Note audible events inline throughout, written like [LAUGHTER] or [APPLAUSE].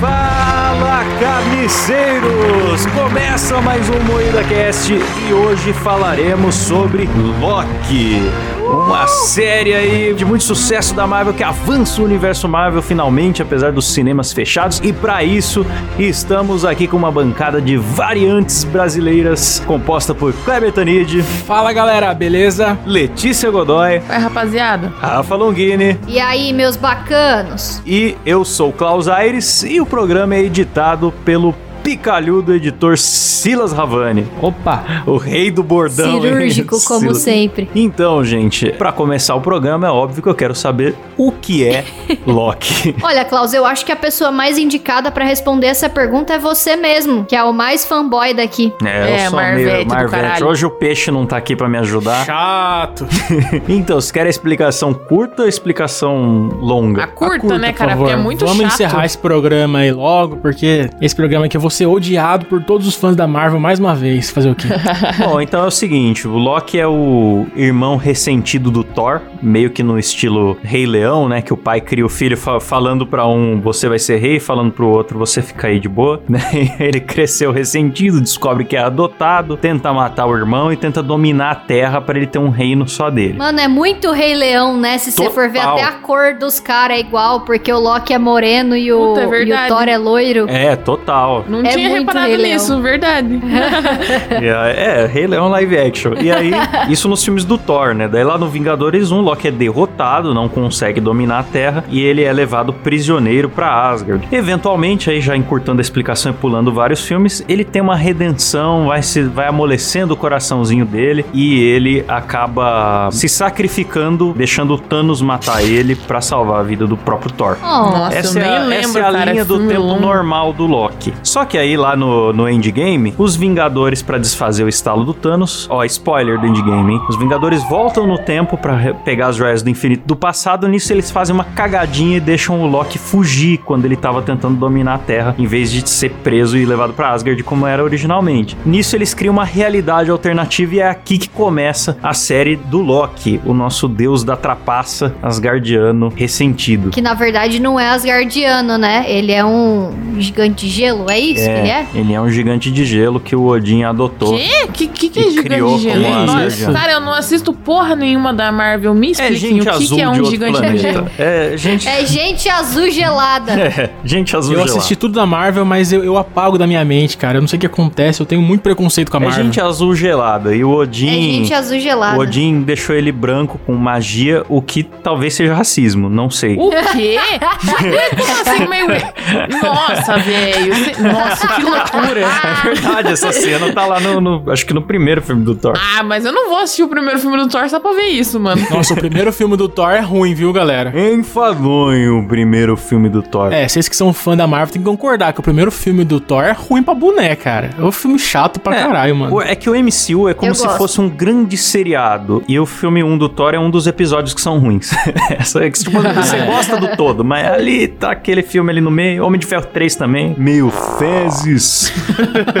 Fala, carniceiros! Começa mais um Moída Cast e hoje falaremos sobre Loki. Uma série aí de muito sucesso da Marvel que avança o universo Marvel finalmente, apesar dos cinemas fechados. E para isso, estamos aqui com uma bancada de variantes brasileiras, composta por Kleber Tanid, Fala galera, beleza? Letícia Godoy, Vai, rapaziada. Rafa Longini E aí, meus bacanos? e eu sou Klaus Aires e o programa é editado pelo picalhudo editor Silas Ravani, Opa! o rei do bordão. hein? Cirúrgico, [LAUGHS] como Silas. sempre. Então, gente, pra começar o programa, é óbvio que eu quero saber o que é [LAUGHS] Loki. Olha, Klaus, eu acho que a pessoa mais indicada pra responder essa pergunta é você mesmo, que é o mais fanboy daqui. É, eu sou Marvete meio Marvete. caralho. Hoje o peixe não tá aqui pra me ajudar. Chato! [LAUGHS] Então, você quer a explicação curta ou a explicação longa? A curta, Curta, né, por cara? favor. Porque é muito Vamos chato. encerrar esse programa aí logo, porque esse programa aqui eu vou ser odiado por todos os fãs da Marvel mais uma vez. Fazer o quê? [LAUGHS] Bom, então é o seguinte, o Loki é o irmão ressentido do Thor, meio que no estilo Rei Leão, né, que o pai cria o filho fa- falando pra um, você vai ser rei, falando pro outro, você fica aí de boa, [LAUGHS] né? Ele cresceu ressentido, descobre que é adotado, tenta matar o irmão e tenta dominar a terra pra ele ter um reino só dele. Mano, é muito Rei Leão, né? Se você for ver até a cor dos caras é igual, porque o Loki é moreno e o, Puta, é e o. Thor é loiro. É, total. Não É tinha reparado nisso, verdade. [LAUGHS] É, é, Rei Leão live action. E aí, isso nos filmes do Thor, né? Daí lá no Vingadores 1, Loki é derrotado, não consegue dominar a Terra e ele é levado prisioneiro pra Asgard. Eventualmente, aí já encurtando a explicação e pulando vários filmes, ele tem uma redenção, vai se vai amolecendo o coraçãozinho dele e ele acaba se sacrificando, deixando o Thanos matar ele pra salvar a vida do próprio Thor. Oh, Nossa, Essa eu é, nem a, lembro, essa é a cara. linha do tempo longo. normal do Loki. Só que aí lá no, no Endgame, os Vingadores, pra desfazer o estalo do Thanos, ó, spoiler do Endgame, hein? Os Vingadores voltam no tempo pra re- pegar as joias do infinito do passado. Nisso eles fazem uma cagadinha e deixam o Loki fugir quando ele tava tentando dominar a Terra, em vez de ser preso e levado pra Asgard como era originalmente. Nisso eles criam uma realidade alternativa e é aqui que começa a série do Loki, o nosso deus da trapaça asgardiano ressentido. que na verdade não é Asgardiano, né? Ele é um gigante de gelo, é isso que ele é? ele é um gigante de gelo que o Odin adotou. Quê? Que, que, que é gigante criou de gelo? como Nossa, Asgard. cara, eu não assisto porra nenhuma da Marvel. Me É expliquem gente o que, azul que é de um outro gigante de gelo. planeta. É gente, É gente azul gelada. [LAUGHS] é, gente azul Eu gelada. assisti tudo da Marvel, mas eu, eu apago da minha mente, cara. Eu não sei o que acontece, eu tenho muito preconceito com a É Marvel. gente azul gelada. E o É Odin. gente azul o gelada. Odin deixou ele branco com magia, o que talvez seja racismo, não sei. O quê? [LAUGHS] Como assim, meio... Nossa, velho. Cê- Nossa, que loucura. [LAUGHS] É verdade, essa cena tá lá no, no- Acho que no primeiro filme do Thor. Ah, mas eu não vou assistir o primeiro filme do Thor só pra ver isso, mano. Nossa, o primeiro filme do Thor é ruim, viu, galera? Enfadonho o primeiro filme do Thor. É, vocês que são fã da Marvel tem que concordar que o primeiro filme do Thor é ruim pra boné, cara. É um filme chato pra É, caralho, mano. É que o MCU é como Eu se gosto. fosse um grande seriado. E o filme 1 do Thor é um dos episódios que são ruins. [LAUGHS] Essa é que tipo, você gosta do todo, mas ali tá aquele filme ali no meio. Homem de Ferro 3 também. Meio fezes.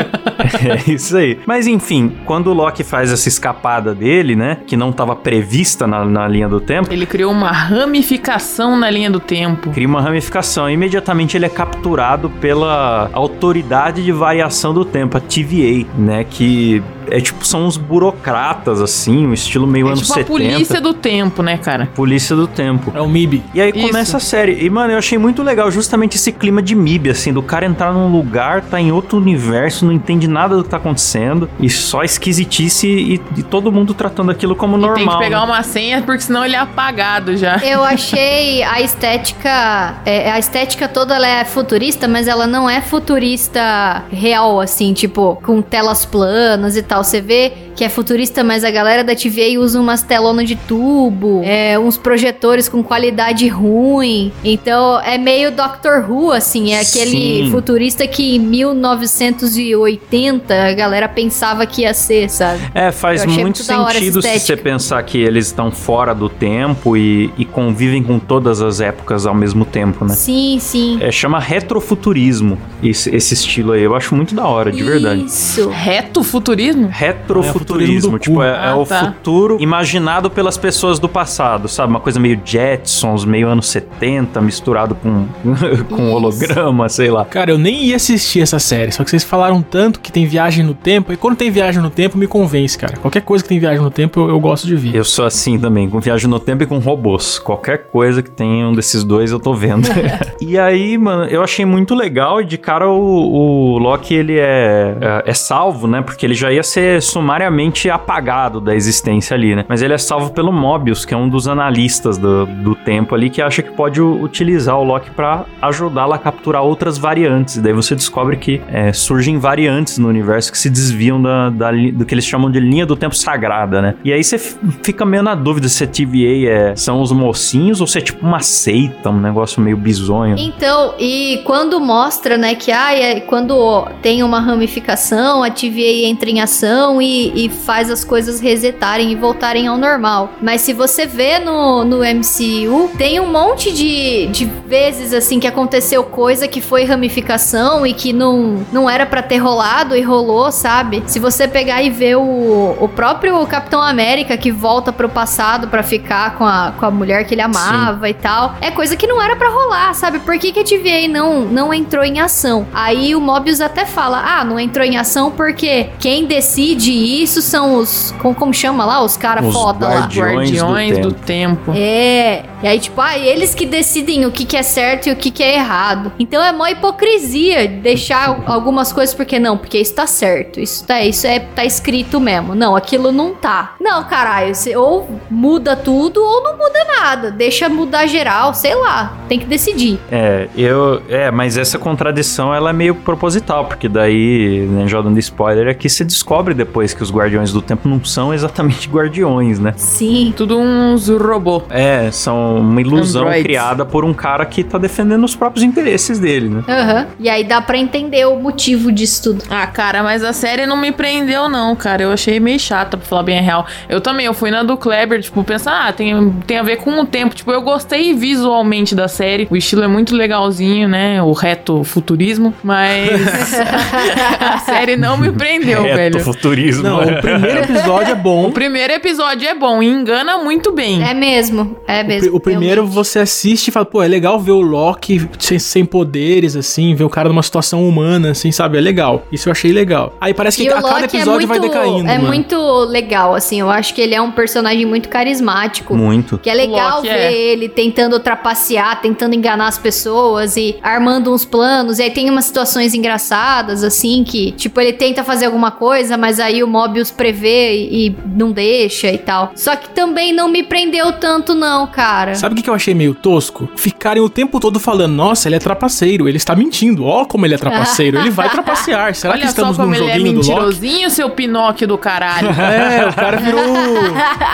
[LAUGHS] é isso aí. Mas enfim, quando o Loki faz essa escapada dele, né? Que não tava prevista na, na linha do tempo. Ele criou uma ramificação na linha do tempo. Cria uma ramificação. Imediatamente ele é capturado pela Autoridade de Variação do Tempo, a TVA, né? Que é tipo, são uns burocratas, assim, um estilo meio É anos tipo a 70. polícia do tempo, né, cara? Polícia do tempo. É o MIB. E aí Isso. começa a série. E, mano, eu achei muito legal justamente esse clima de MIB, assim, do cara entrar num lugar, tá em outro universo, não entende nada do que tá acontecendo, e só esquisitice e, e todo mundo tratando aquilo como normal. Tem que pegar né? uma senha, porque senão ele é apagado já. Eu achei a estética. é, a estética toda ela é futurista, mas ela não é futurista real, assim, tipo, com telas planas e tal. Você vê que é futurista, mas a galera da TVA usa umas telonas de tubo, é, uns projetores com qualidade ruim. Então é meio Doctor Who, assim, é aquele Sim. futurista que em 1980 a galera pensava que ia ser, sabe? É, faz muito sentido se você pensar que eles estão fora do tempo e, e convivem com todas as épocas ao mesmo tempo, né? Sim, sim. É, chama retrofuturismo esse, esse estilo aí. Eu acho muito da hora, de verdade. Isso. Reto futurismo? Retrofuturismo? Retrofuturismo, É, tipo, é, Ah, é o tá. futuro imaginado pelas pessoas do passado, sabe? Uma coisa meio Jetsons, meio anos 70, misturado com, [LAUGHS] com holograma, sei lá. Cara, eu nem ia assistir essa série, só que vocês falaram tanto que tem viagem no tempo, e quando tem viagem no tempo, me convence, cara. Qualquer coisa que tem viagem no tempo, eu, eu gosto de ver. Eu sou assim também, com viagem no tempo e com robôs. Qualquer coisa que tenha um desses dois, eu tô vendo. [LAUGHS] e aí, mano, eu achei muito legal e de cara o, o Loki, ele é, é, é salvo, né? Porque ele já ia ser sumariamente apagado da existência ali, né? Mas ele é salvo pelo Mobius, que é um dos analistas do, do tempo ali, que acha que pode utilizar o Loki pra ajudá-la a capturar outras variantes. E daí você descobre que é, surgem variantes no universo que se desviam da, da do que eles chamam de linha do tempo sagrada, né? E aí você fica meio na dúvida se a TVA é, são os mocinhos ou se é tipo uma seita, um negócio meio bizonho. Então, e quando mostra, né, que ah, é, quando tem uma ramificação, a TVA entra em ação e, e faz as coisas resetarem e voltarem ao normal. Mas se você vê no, no MCU, tem um monte de, de vezes, assim, que aconteceu coisa que foi ramificação e que não, não era pra ter rolado e rolou, sabe? Se você pegar e ver o, o próprio Capitão América que volta pro passado pra ficar com a, com a mulher que ele amava e tal, é coisa que não era pra rolar, sabe? Por que, que a TVA não, não entrou em ação? Aí o Mobius até fala: ah, não entrou em ação porque quem decide isso são os. Como, como chama lá? Os caras foda lá. guardiões do Guardiões do tempo. tempo. É, e aí, tipo, ah, eles que decidem o que, que é certo e o que, que é errado. Então é mó hipocrisia deixar algumas coisas porque não, porque isso tá certo. Isso tá, isso é tá escrito mesmo. Não, aquilo não tá. Não, caralho, você ou muda tudo ou não muda nada. Deixa mudar geral, sei lá. Tem que decidir. É, eu. É, mas essa contradição ela é meio proposital, porque daí, né, já dando spoiler, aqui você descobre depois que os Guardiões do Tempo não são exatamente [LAUGHS] guardiões, né? Sim. Tudo uns robô. É, são uma ilusão Androids. criada por um cara que tá defendendo os próprios interesses dele, né? Aham. E aí dá pra entender o motivo disso tudo. Ah, cara, mas a série não me prendeu, não, cara. Eu achei meio chata, pra falar bem a real. Eu também, eu fui na do Kleber, tipo, pensar, ah, tem, tem a ver com o tempo. Tipo, eu gostei visualmente da série. O estilo é muito legalzinho, né? O reto futurismo. Mas [LAUGHS] a série não me prendeu, velho. futurismo. Não, o [LAUGHS] primeiro episódio é bom. O primeiro episódio é bom e engana muito bem. É mesmo. É O, mesmo. pri- o primeiro realmente. você assiste e fala, pô, é legal ver o Loki sem, sem poderes, assim, ver o cara numa situação humana, assim, sabe? É legal. Isso eu achei legal. Aí parece que E a cada Loki episódio é vai muito, decaindo. é mano. muito legal, assim. Eu acho que ele é um personagem muito carismático. Muito. Que é legal Loki ver é. ele tentando trapacear, tentando enganar as pessoas e armando uns planos. E aí tem umas situações engraçadas, assim, que, tipo, ele tenta fazer alguma coisa, mas aí o Mobius prevê e, e não deixa e tal. Só que também não me prendeu tanto, não, cara. Sabe o que que eu achei meio tosco? Ficarem o tempo todo falando, nossa, ele é trapaceiro, ele está mentindo. Ó como ele é trapaceiro, ele vai trapacear. [LAUGHS] Será que Olha só estamos num ele é joguinho do Loki? mentirosinho, seu Pinóquio do caralho. [LAUGHS] É, o cara virou.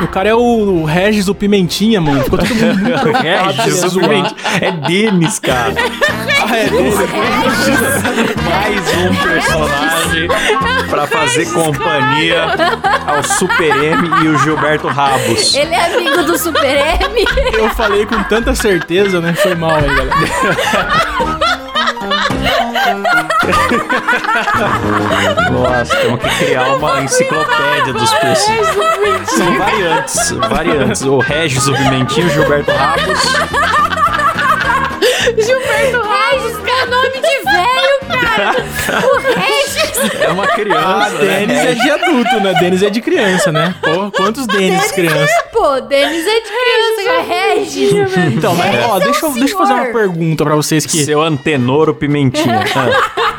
o cara é o Regis o Pimentinha, mano. Ficou todo mundo muito preocupado É, em zoar. simplesmente. É Denis, cara. Ah, é dele. [LAUGHS] Mais um personagem pra fazer companhia ao Super M e o Gilberto Rabos. Ele é amigo do Super M. Eu falei com tanta certeza, né? Foi mal aí, galera. [LAUGHS] Nossa, temos que criar uma enciclopédia dos personagens. São variantes, variantes. O Regis, o Pimentinho, o Gilberto Rabos. [LAUGHS] Gilberto Regis, que é nome de velho, cara. O Regis. É uma Ah, criança, Denis né? é de adulto, né? Denis é de criança, né? Pô, quantos Denis criança? É, pô, Denis é de criança, cara. Regis. Então, mas ó, deixa, eu- deixa eu fazer uma pergunta pra vocês que. Seu antenoro Pimentinha. [LAUGHS]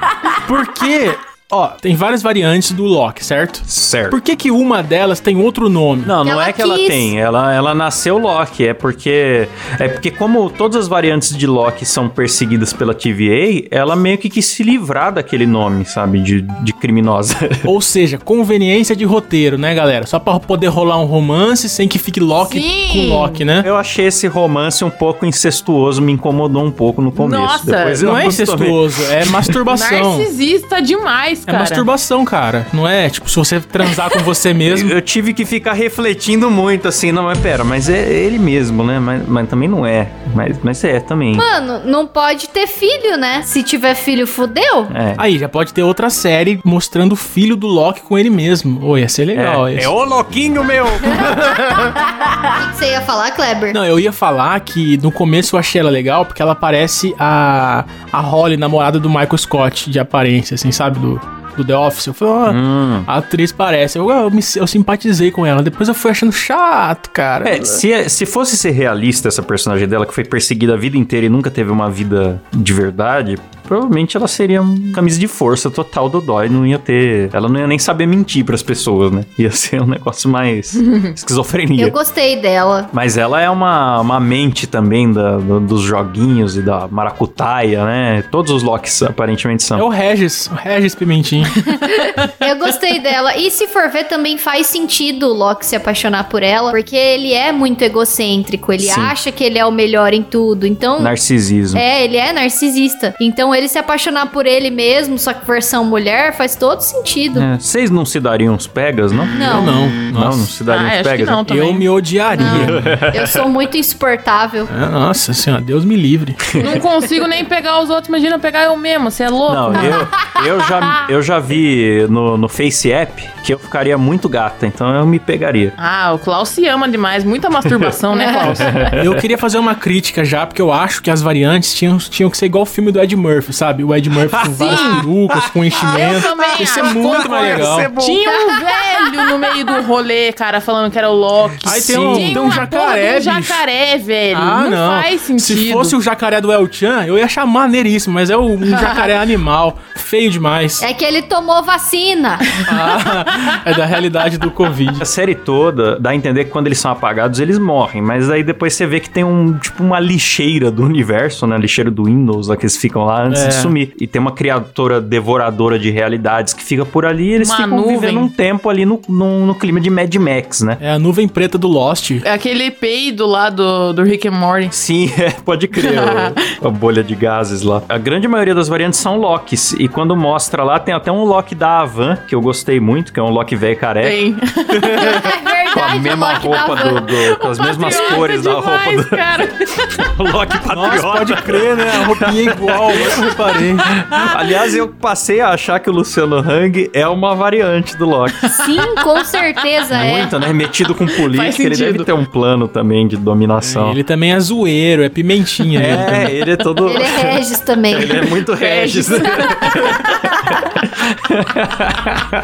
Por que. Ó, tem várias variantes do Loki, certo? certo. Por que que uma delas tem outro nome? Não, não Ela é que ela quis. tem, ela, ela nasceu Loki, é porque é porque como todas as variantes de Loki são perseguidas pela TVA, ela meio que quis se livrar daquele nome, sabe, de, de criminosa. [LAUGHS] Ou seja, conveniência de roteiro, né, galera? Só pra poder rolar um romance sem que fique Loki Sim. com Loki, né? Eu achei esse romance um pouco incestuoso, me incomodou um pouco no começo. Nossa, Depois eu Não é acostumei. incestuoso, é [LAUGHS] masturbação. Narcisista demais, É cara? masturbação, cara. Não é, tipo, se você transar com você [LAUGHS] mesmo. Eu tive que ficar refletindo muito, assim, não, mas pera, mas é ele mesmo, né? Mas, mas também não é. Mas, mas é também. Mano, não pode ter filho, né? Se tiver filho, fudeu. É. Aí, já pode ter outra série mostrando o filho do Loki com ele mesmo. Ô, ia ser legal. É, esse. é o louquinho meu! O [LAUGHS] que você ia falar, Kleber? Não, eu ia falar que no começo eu achei ela legal porque ela parece a, a Holly, namorada do Michael Scott, de aparência, assim, sabe? Do, do The Office. Eu falei, ó, Hum. a atriz parece. Eu, eu, me- eu simpatizei com ela. Depois eu fui achando chato, cara. É, se, se fosse ser realista essa personagem dela, que foi perseguida a vida inteira e nunca teve uma vida de verdade, provavelmente ela seria um camisa de força total do Dói. Não ia ter. Ela não ia nem saber mentir pras pessoas, né? Ia ser um negócio mais [LAUGHS] esquizofrenia. Eu gostei dela. Mas ela é uma, uma mente também da- do- dos joguinhos e da maracutaia, né? Todos os Locks aparentemente É são. o Regis, o Regis Pimentinho. [LAUGHS] Eu gostei dela. E se for ver, também faz sentido o Loki se apaixonar por ela, porque ele é muito egocêntrico. Ele Sim. acha que ele é o melhor em tudo. Então. Narcisismo. É, ele é narcisista. Então ele se apaixonar por ele mesmo, só que versão mulher, faz todo sentido. É, Vocês não se dariam uns pegas, não? Eu Não, não. Não, Nossa. não se dariam Ah, uns pegas. não né? Eu me odiaria. eu sou muito insuportável. É, Nossa senhora, Deus me livre. Não consigo nem pegar os outros, imagina pegar eu mesmo, você é louco? Não, eu, eu, já, eu já vi no, no Face App que eu ficaria muito gata, então eu me pegaria. Ah, o Klaus se ama demais. Muita masturbação, né, [LAUGHS] Klaus? Eu queria fazer uma crítica já, porque eu acho que as variantes tinham, tinham que ser igual o filme do Ed Murphy, sabe? O Ed Murphy com várias perucas, com enchimento. também Isso é muito mais legal. Tinha um velho no meio do rolê, cara, falando que era o Loki. Aí tem um- tem um jacaré, um jacaré, velho. Ah, não, não. faz sentido. Se fosse o jacaré do El Chan, eu ia achar maneiríssimo, mas é um um jacaré [LAUGHS] animal. Feio demais. É que ele tomou vacina. [LAUGHS] Ah, é da realidade do Covid. A série toda dá a entender que quando eles são apagados, eles morrem. Mas aí depois você vê que tem um tipo uma lixeira do universo, né? Lixeira do Windows, lá que eles ficam lá antes É. de sumir. E tem uma criatura devoradora de realidades que fica por ali e eles Uma ficam nuvem. vivendo um tempo ali no, no, no clima de Mad Max, né? É a nuvem preta do Lost. É aquele peido lá do, do Rick and Morty. Sim, [LAUGHS] é, pode crer. o- [LAUGHS] a bolha de gases lá. A grande maioria das variantes são Locks. E quando mostra lá, tem até um Loki da Avan, que eu gostei muito, que é um Loki velho careca. Tem. [LAUGHS] É Com a mesma roupa do, do- com as mesmas Patriota cores da roupa demais, do cara. o [LAUGHS] Loki Nossa, patriota. pode crer, né? A roupinha é igual, eu reparei. Aliás, eu passei a achar que o Luciano Hang é uma variante do Loki. Sim, com certeza é. Muito, né? Metido com política, ele deve ter um plano também de dominação. Ele também é zoeiro, é pimentinha. ele. É, ele é todo. Ele é Regis também. Ele é muito Regis. [LAUGHS]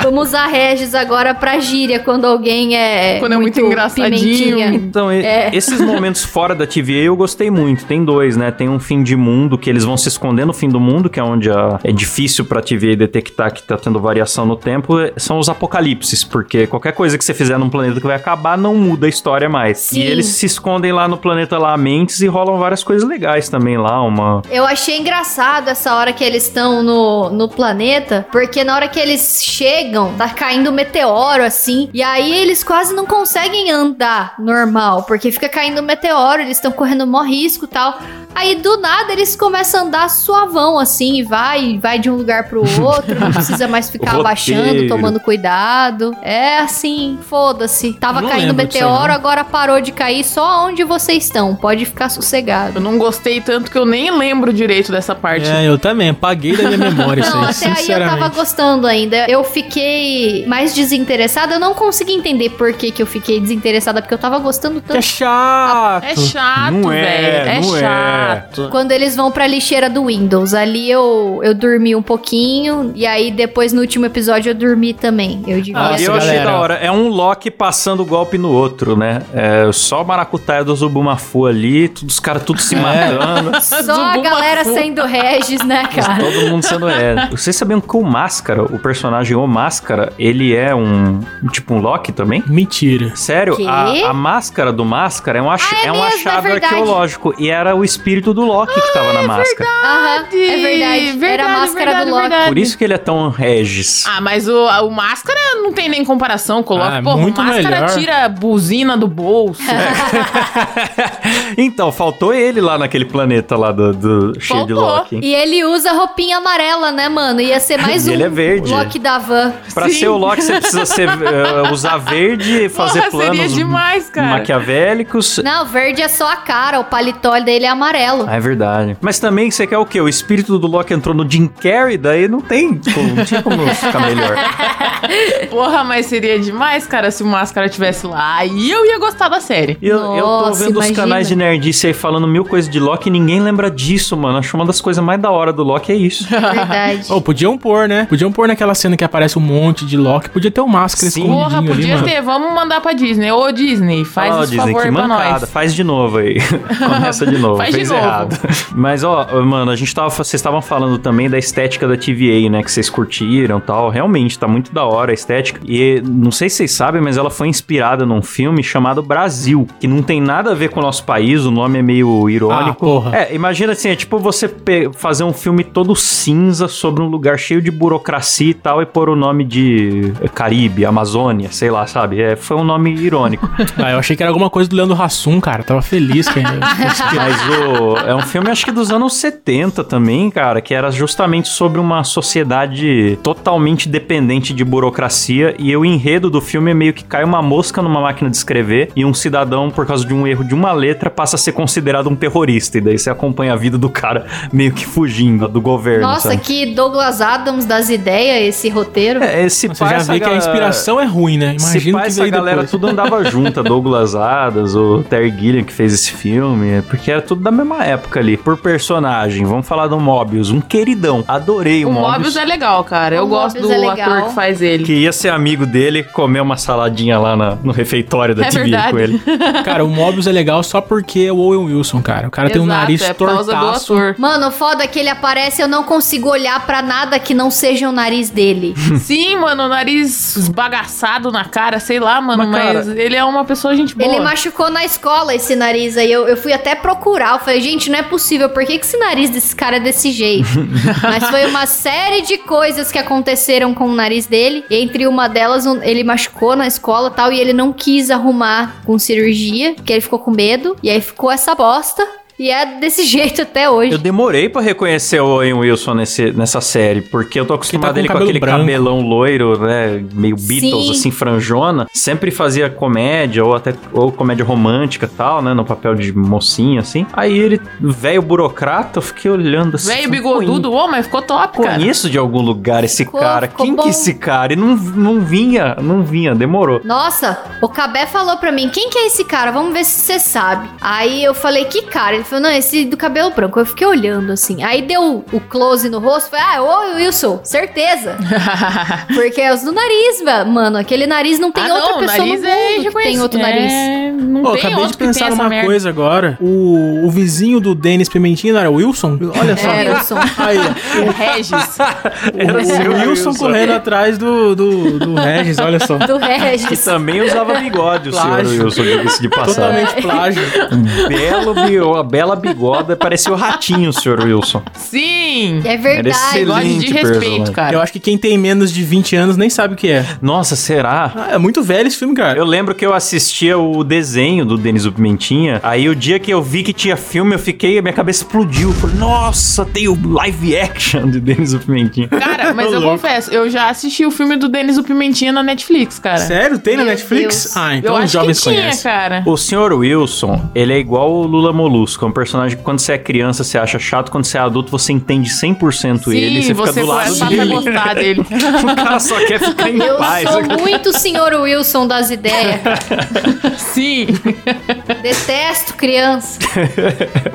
Vamos usar Regis agora pra gíria quando alguém é. Quando é muito engraçadinho. pimentinha. Então, É. esses momentos fora da TVA eu gostei muito. Tem dois, né? Tem um fim de mundo que eles vão se esconder no fim do mundo, que é onde a- é difícil pra TVA detectar que tá tendo variação no tempo. é- São os apocalipses, porque qualquer coisa que você fizer num planeta que vai acabar não muda a história mais. Sim. E eles se escondem lá no planeta lá Mentes e rolam várias coisas legais também lá. Uma. Eu achei engraçado essa hora que eles estão no, no planeta, porque na hora que eles chegam, tá caindo um meteoro assim, e aí eles quase não conseguem andar normal, porque fica caindo um meteoro, eles estão correndo mó risco e tal. Aí do nada eles começam a andar suavão assim, e vai, vai de um lugar pro outro, não [LAUGHS] precisa mais ficar abaixando, tomando cuidado. É assim, foda-se. Tava Não caindo meteoro, agora parou de cair só onde vocês estão. Pode ficar sossegado. Eu não gostei tanto que eu nem lembro direito dessa parte. É, eu também. Paguei da minha memória isso Não, aí, até aí eu tava gostando ainda. Eu fiquei mais desinteressada. Eu não consegui entender por que, que eu fiquei desinteressada, porque eu tava gostando Que é tanto. chato. É chato, Não é, velho. É, não é. chato. Quando eles vão pra lixeira do Windows, ali eu, eu dormi um pouquinho. E aí depois no último episódio eu dormi também. Eu devia. Ah, eu achei galera. da hora. É um Loki passando golpe no outro, né? É só o maracutaia do Zubumafu ali, tudo- os caras tudo se É. matando. [LAUGHS] Só a galera sendo Regis, né, cara? Todo mundo sendo é. [LAUGHS] Vocês sabiam que o Máscara, o personagem O Máscara, ele é um. Tipo um Loki também? Mentira. Sério, Quê? a, a máscara do Máscara é um, ach- Ah, é é um mesmo, é achado verdade. arqueológico. E era o espírito do Loki que tava na máscara. Aham, é verdade. Era a máscara verdade, do Loki. verdade. Por isso que ele é tão Regis. Ah, mas o, o Máscara não tem nem comparação com o Loki. Ah, é Pô, o muito Máscara melhor. tira a buzina do bolso. [LAUGHS] então, faltou ele lá naquele planeta lá do, do cheio de. Loki. hein? E ele usa roupinha amarela, né, mano? Ia ser [LAUGHS] mais E um ele é verde. Loki da van. Pra Sim. ser o Loki, você precisa ser, eh, usar verde, fazer Porra, seria planos demais, cara. maquiavélicos. Não, verde é só a cara, o paletó dele é amarelo. Ah, é verdade. Mas também você quer o quê? O espírito do Loki entrou no Jim Carrey, daí não tem, como- não tinha como ficar melhor. [LAUGHS] Porra, mas seria demais, cara, se o Máscara tivesse lá. Aí eu ia gostar da série. Eu, eu tô Nossa, vendo os imagina. canais de nerdice aí falando mil coisas de Loki e ninguém lembra disso, mano. Acho uma das coisas mais da hora do Loki é isso. [LAUGHS] Verdade. Oh, podiam pôr, né? Podiam pôr naquela cena que aparece um monte de Loki. Podia ter um máscara Sim. escondidinho Porra, ali, podia mano. ter. Vamos mandar pra Disney. Ô, Disney, faz Ó, esse Disney, favor que aí pra mancada. nós. Faz de novo aí. [LAUGHS] Começa de novo. Faz de Fez novo. errado. Mas, ó, mano, a gente tava. Vocês estavam falando também da estética da TVA, né? Que vocês curtiram e tal. Realmente, tá muito da hora a estética. E não sei se vocês sabem, mas ela foi inspirada num filme chamado Brasil, que não tem nada a ver com o nosso país, o nome é meio irônico. Ah, porra. É, imagina assim, é tipo você fazer um filme todo cinza sobre um lugar cheio de burocracia e tal e pôr o nome de Caribe, Amazônia, sei lá, sabe? É, foi um nome irônico. [LAUGHS] Ah, eu achei que era alguma coisa do Leandro Hassum, cara. Tava feliz que [LAUGHS] Mas o, é um filme, acho que dos anos 70 também, cara, que era justamente sobre uma sociedade totalmente dependente de burocracia. E o enredo do filme é meio que cai uma mosca numa máquina de escrever e um cidadão, por causa de um erro de uma letra, passa a ser considerado um terrorista. E daí você acompanha a vida do cara meio que fugindo do governo. Nossa, sabe? que Douglas Adams das ideias, esse roteiro. É, esse Você já vê que a inspiração é ruim, né? Imagina que veio galera depois. tudo andava [LAUGHS] junta, Douglas Adams, o Terry Gilliam que fez esse filme, porque era tudo da mesma época ali. Por personagem, vamos falar do Mobius, um queridão. Adorei o, O Mobius. Mobius é legal, cara. Eu O gosto Mobius do é ator que faz ele. Que ia ser amigo dele, comer uma saladinha lá na- no refeitório da É TV verdade. com ele. [LAUGHS] Cara, o Mobius é legal só porque é o Owen Wilson, cara. O cara tem um Exato, nariz é tortaço. Mano, o foda é que ele aparece eu não consigo olhar pra nada que não seja o nariz dele. [LAUGHS] Sim, mano, o nariz esbagaçado na cara, sei lá, mano, Mas, mas, cara, ele é uma pessoa gente boa. Ele machucou na escola esse nariz aí. Eu, eu fui até procurar. Eu falei, gente, não é possível. Por que, que esse nariz desse cara é desse jeito? [LAUGHS] Mas foi uma série de coisas que aconteceram com o nariz dele. E entre uma delas, um- ele machucou na escola e tal. E ele não quis arrumar com cirurgia, porque ele ficou com medo. E aí ficou essa bosta. E é desse jeito até hoje. Eu demorei pra reconhecer o Owen Wilson nesse, nessa série, porque eu tô acostumado com ele com aquele branco. cabelão loiro, né? Meio Beatles, Sim. assim, franjona. Sempre fazia comédia, ou até ou comédia romântica e tal, né? No papel de mocinho, assim. Aí ele, velho burocrata, eu fiquei olhando assim. Velho bigodudo, ô, mas ficou top, "Conhe- cara. Conheço de algum lugar esse Ficou- cara. ficou Quem bom. que é esse cara? E não, não vinha, não vinha, demorou. Nossa, o Cabé falou pra mim, quem que é esse cara? Vamos ver se você sabe. Aí eu falei, que cara? Ele falou, não, esse do cabelo branco. Eu fiquei olhando assim. Aí deu o close no rosto, falei, ah, ô Wilson, certeza. [LAUGHS] Porque é os do nariz, mano. Aquele nariz não tem ah, outra não, pessoa nariz no é mundo que tem outro nariz. É, não Pô, tem acabei outro de que pensar numa coisa agora. O, o vizinho do Denis Pimentinha não era o Wilson? Olha só. Era, Wilson. [LAUGHS] Aí. O Regis. [LAUGHS] Era o seu Wilson, correndo atrás do, do, do Regis, olha só. Do Que Regis. também usava bigode, o senhor Plágio. Wilson, diga-se de passagem. Totalmente plágio. Um belo, bi- uma bela bigoda, parecia o ratinho, o senhor Wilson. Sim. É Era verdade. excelente. Gosto de personagem. respeito, cara. Eu acho que quem tem menos de 20 anos nem sabe o que é. Nossa, será? Ah, é muito velho esse filme, cara. Eu lembro que eu assistia o desenho do Denis o Pimentinha. Aí o dia que eu vi que tinha filme, eu fiquei, a minha cabeça explodiu. Eu falei, nossa, tem o live action de Denis o Pimentinha. Cara, [LAUGHS] mas eu confesso, eu já assisti o filme do Denis o Pimentinha na Netflix, cara. Sério? Tem na Meu Netflix? Deus. Ah, eu então os acho jovens que tinha, conhecem. cara. O senhor Wilson, ele é igual o Lula Molusco. É um personagem que quando você é criança você acha chato, quando você é adulto você entende 100% ele e você, fica do lado dele. gostar [LAUGHS] dele. o cara só quer ficar em Eu paz. sou muito senhor Wilson das ideias. [LAUGHS] Sim. Detesto criança.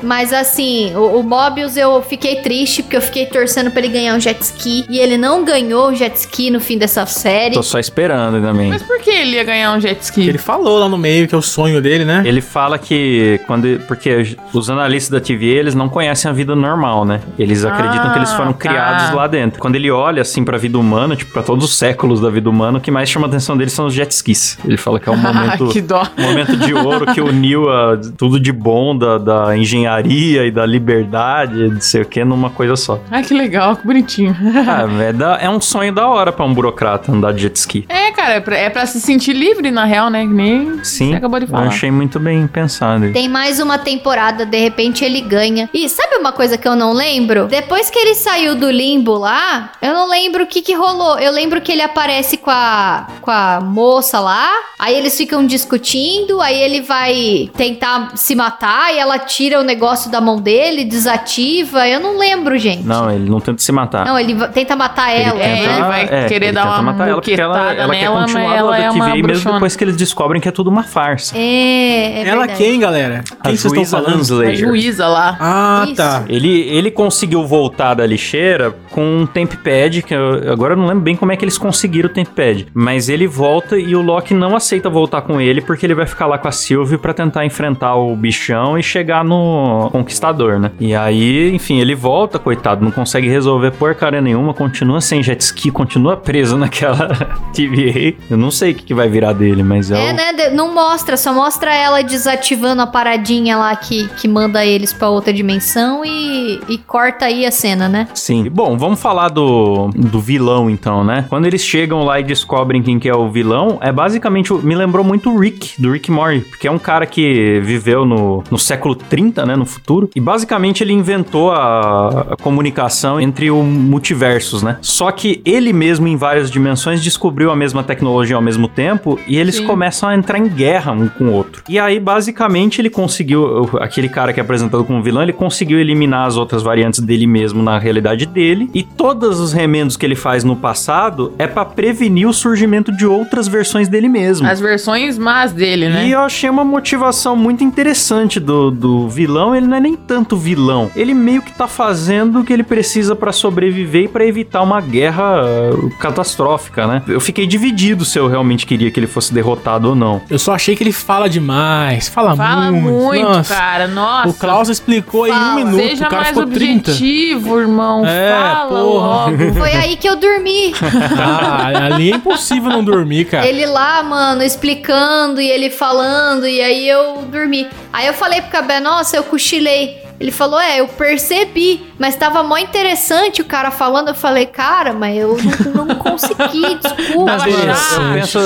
Mas assim, o, o Mobius eu fiquei triste porque eu fiquei torcendo pra ele ganhar um jet ski. E ele não ganhou o jet ski no fim dessa série. Tô só esperando também. Mas por que ele ia ganhar um jet ski? Ele falou lá no meio que é o sonho dele, né? Ele fala que quando porque os analistas da TV eles não conhecem a vida normal, né? Eles acreditam que eles foram tá. criados lá dentro. Quando ele olha assim pra vida humana, tipo pra todos os séculos da vida humana, o que mais chama a atenção dele são os jet skis. Ele fala que é um [LAUGHS] momento que dó. momento de ouro que uniu a- tudo de bom da, da engenharia e da liberdade, não sei o que, numa coisa só. Ai, que legal, que bonitinho. Ah, [LAUGHS] é, da- é um sonho da hora pra um burocrata andar de jet ski. É, cara, é pra, é pra se sentir livre, na real, né? Que nem Sim, você acabou de eu falar. achei muito bem pensado. Tem mais uma temporada, de repente ele ganha. E sabe uma coisa que eu não lembro? Depois que ele saiu do limbo lá, eu não lembro o que que rolou. Eu lembro que ele aparece com a, com a moça lá, aí eles ficam discutindo, aí ele vai tentar se matar e ela tira o negócio da mão dele, desativa. Eu não lembro, gente. Não, ele não tenta se matar. Não, ele tenta matar Ele ela, É, né? ele vai é, querer ele dar tenta uma matar ela porque ela, ela quer nela, continuar mas do ela é que uma mesmo depois que eles descobrem que é tudo uma farsa. É, é Ela verdade. quem, galera? Quem vocês estão juíza falando? A juíza lá. Ah, Isso. tá. Ele, ele conseguiu voltar da lixeira com um tempad, que eu, agora eu não lembro bem como é que eles conseguiram o tempad, mas ele volta e o Loki não aceita voltar com ele porque ele vai ficar lá com a Sylvie pra tentar enfrentar o bichão e chegar no Conquistador, né? E aí, enfim, ele volta, coitado, não consegue resolver porcaria nenhuma, continua sem jet ski, continua preso [LAUGHS] naquela [LAUGHS] TVA. Eu não sei o que, que vai virar dele, mas é, É, o... né? Não mostra, só mostra ela desativando a paradinha lá que, que manda eles pra outra dimensão e, e corta aí a cena, né? Sim. Bom, vamos falar do, do vilão então, né? Quando eles chegam lá e descobrem quem que é o vilão, é basicamente. o- Me lembrou muito o Rick, do Rick Mori, porque é um cara que viveu no, no século 30, né? No futuro. E basicamente ele inventou a, a comunicação entre o multiversos, né? Só que ele mesmo, em várias dimensões, descobriu a mesma tecnologia ao mesmo tempo e eles Sim. começam a entrar em guerra um com o outro. E aí, basicamente, ele conseguiu. Aquele cara que é apresentado como vilão, ele conseguiu eliminar as outras variantes dele mesmo na realidade dele. E todos os remendos que ele faz no passado é pra prevenir o surgimento de outras versões dele mesmo. As versões más dele, né? E eu achei uma motivação muito interessante do, do vilão. Ele não é nem tanto vilão. Ele meio que tá fazendo o que ele precisa pra sobreviver e pra evitar uma guerra uh, catastrófica, né? Eu fiquei dividido se eu realmente queria que ele fosse derrotado ou não. Eu só achei que ele fala demais. Fala, Fala muito. muito, Nossa. cara. Nossa. O Klaus explicou em um Fala. minuto. Seja o cara mais ficou 30. objetivo, irmão. É, Fala porra. logo. Foi aí que eu dormi. Ah, ali é impossível não dormir, cara. Ele lá, mano, explicando e ele falando, e aí eu dormi. Aí eu falei pro Cabé, nossa, eu cochilei. Ele falou, é, eu percebi, mas tava mó interessante o cara falando. Eu falei, cara, mas eu não, não consegui, [LAUGHS] desculpa. Chato, Eu penso-.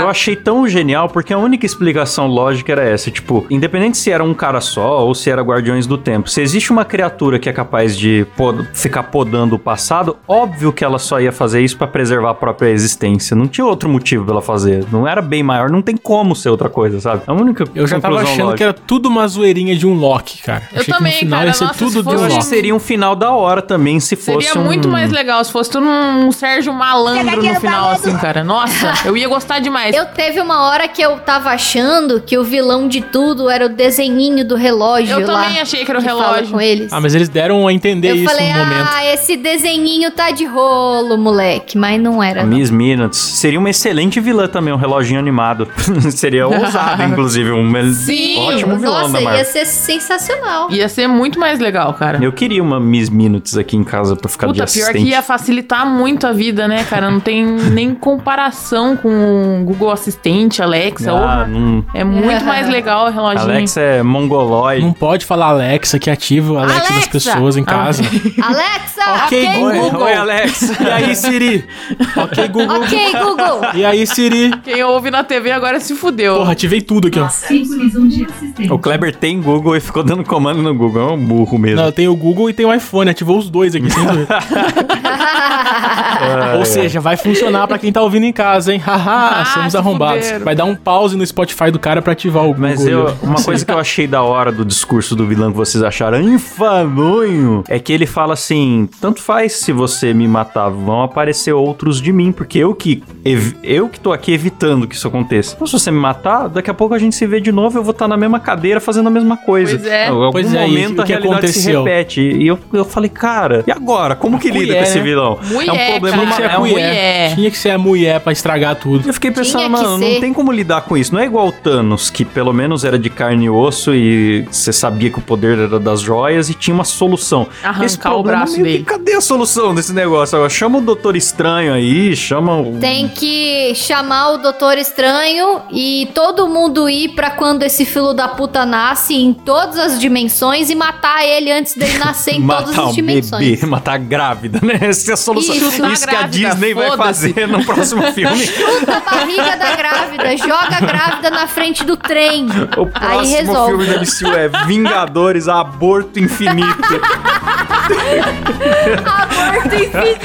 Eu achei tão genial porque a única explicação lógica era essa. Tipo, independente se era um cara só ou se era Guardiões do Tempo, se existe uma criatura que é capaz de pod- ficar podando o passado, óbvio que ela só ia fazer isso pra preservar a própria existência. Não tinha outro motivo pra ela fazer. Não era bem maior, não tem como ser outra coisa, sabe? A única Eu já tava achando lógica. que era tudo uma zoeirinha de um Loki, cara. Eu Achei também, final cara. ia ser Nossa, tudo se de fosse um Eu acho que seria um final da hora também se fosse Seria um... muito mais legal se fosse tudo um Sérgio Malandro no final, assim, cara. Nossa, [LAUGHS] eu ia gostar demais. Eu teve uma hora que eu tava achando que o vilão de tudo era o desenhinho do relógio Eu lá. também achei que era o relógio. com eles. Ah, mas eles deram a entender eu isso falei, no momento. ah, esse desenhinho tá de rolo, moleque. Mas não era, não. Miss Minutes. Seria uma excelente vilã também, um reloginho animado. [LAUGHS] Seria ousado, [LAUGHS] inclusive. Um Sim. ótimo vilão Nossa, da ia Marvel. ser sensacional. Ia ser muito mais legal, cara. Eu queria uma Miss Minutes aqui em casa pra ficar de Puta, pior assistente. que ia facilitar muito a vida, né, cara? Não tem [LAUGHS] nem comparação com o Google Assistente, Alexa. Ah. É muito mais legal o reloginho. Alex é mongoloide. Não pode falar Alexa, que ativa o Alexa, das Alexa! pessoas em Ah. casa. [LAUGHS] Alexa! Ok, Oi, Google. oi, Alex. E aí, Siri? ok, Google. Ok, Google. E aí, Siri? Quem ouve na TV agora se fudeu. Porra, ativei tudo aqui, ó. De assistente. o Kleber tem Google e ficou dando comando no Google. É um burro mesmo. Não, tem o Google e tem o iPhone, ativou os dois aqui, sem dúvida. Ah, [LAUGHS] Ou é. seja, vai funcionar pra quem tá ouvindo em casa, hein? [LAUGHS] Haha, Ah, somos arrombados. fuderam. Vai dar um pause no Spotify do cara pra ativar o Google. Mas eu, ali, ó. uma coisa que eu achei da hora do discurso do vilão que vocês acharam infamões é que ele fala assim: tanto faz se você me matar, vão aparecer outros de mim, porque eu que eu que tô aqui evitando que isso aconteça. Então, se você me matar, daqui a pouco a gente se vê de novo, eu vou estar na mesma cadeira fazendo a mesma coisa. Pois é. Algum Pois é, e momento momento o que a realidade se aconteceu? repete. E eu, eu falei, cara, e agora? Como que lida mulher, com esse né? vilão? Mulher, é um problema. Tinha que ser é um- mulher. Tinha que ser a mulher pra estragar tudo. Eu fiquei pensando, mano, ser. não tem como lidar com isso. Não é igual o Thanos, que pelo menos era de carne e osso e você sabia que o poder era das joias e tinha uma solução. Arrancar Esse o problema braço meio que, dele. cadê a solução desse negócio? Agora, chama o Doutor Estranho aí, chama o... Tem que chamar o Doutor Estranho e todo mundo ir pra quando esse filho da puta nasce em todas as dimensões e matar ele antes dele nascer em todas matar as um dimensões. bebê, matar a grávida, né? Essa é a solução. Isso. Isso, Chutar que a Disney vai fazer no [LAUGHS] próximo filme. Chuta a barriga da grávida, joga a grávida na frente do trem. O Aí próximo resolve. filme da MCU é Vingadores Aborto Infinito. Aborto infinito.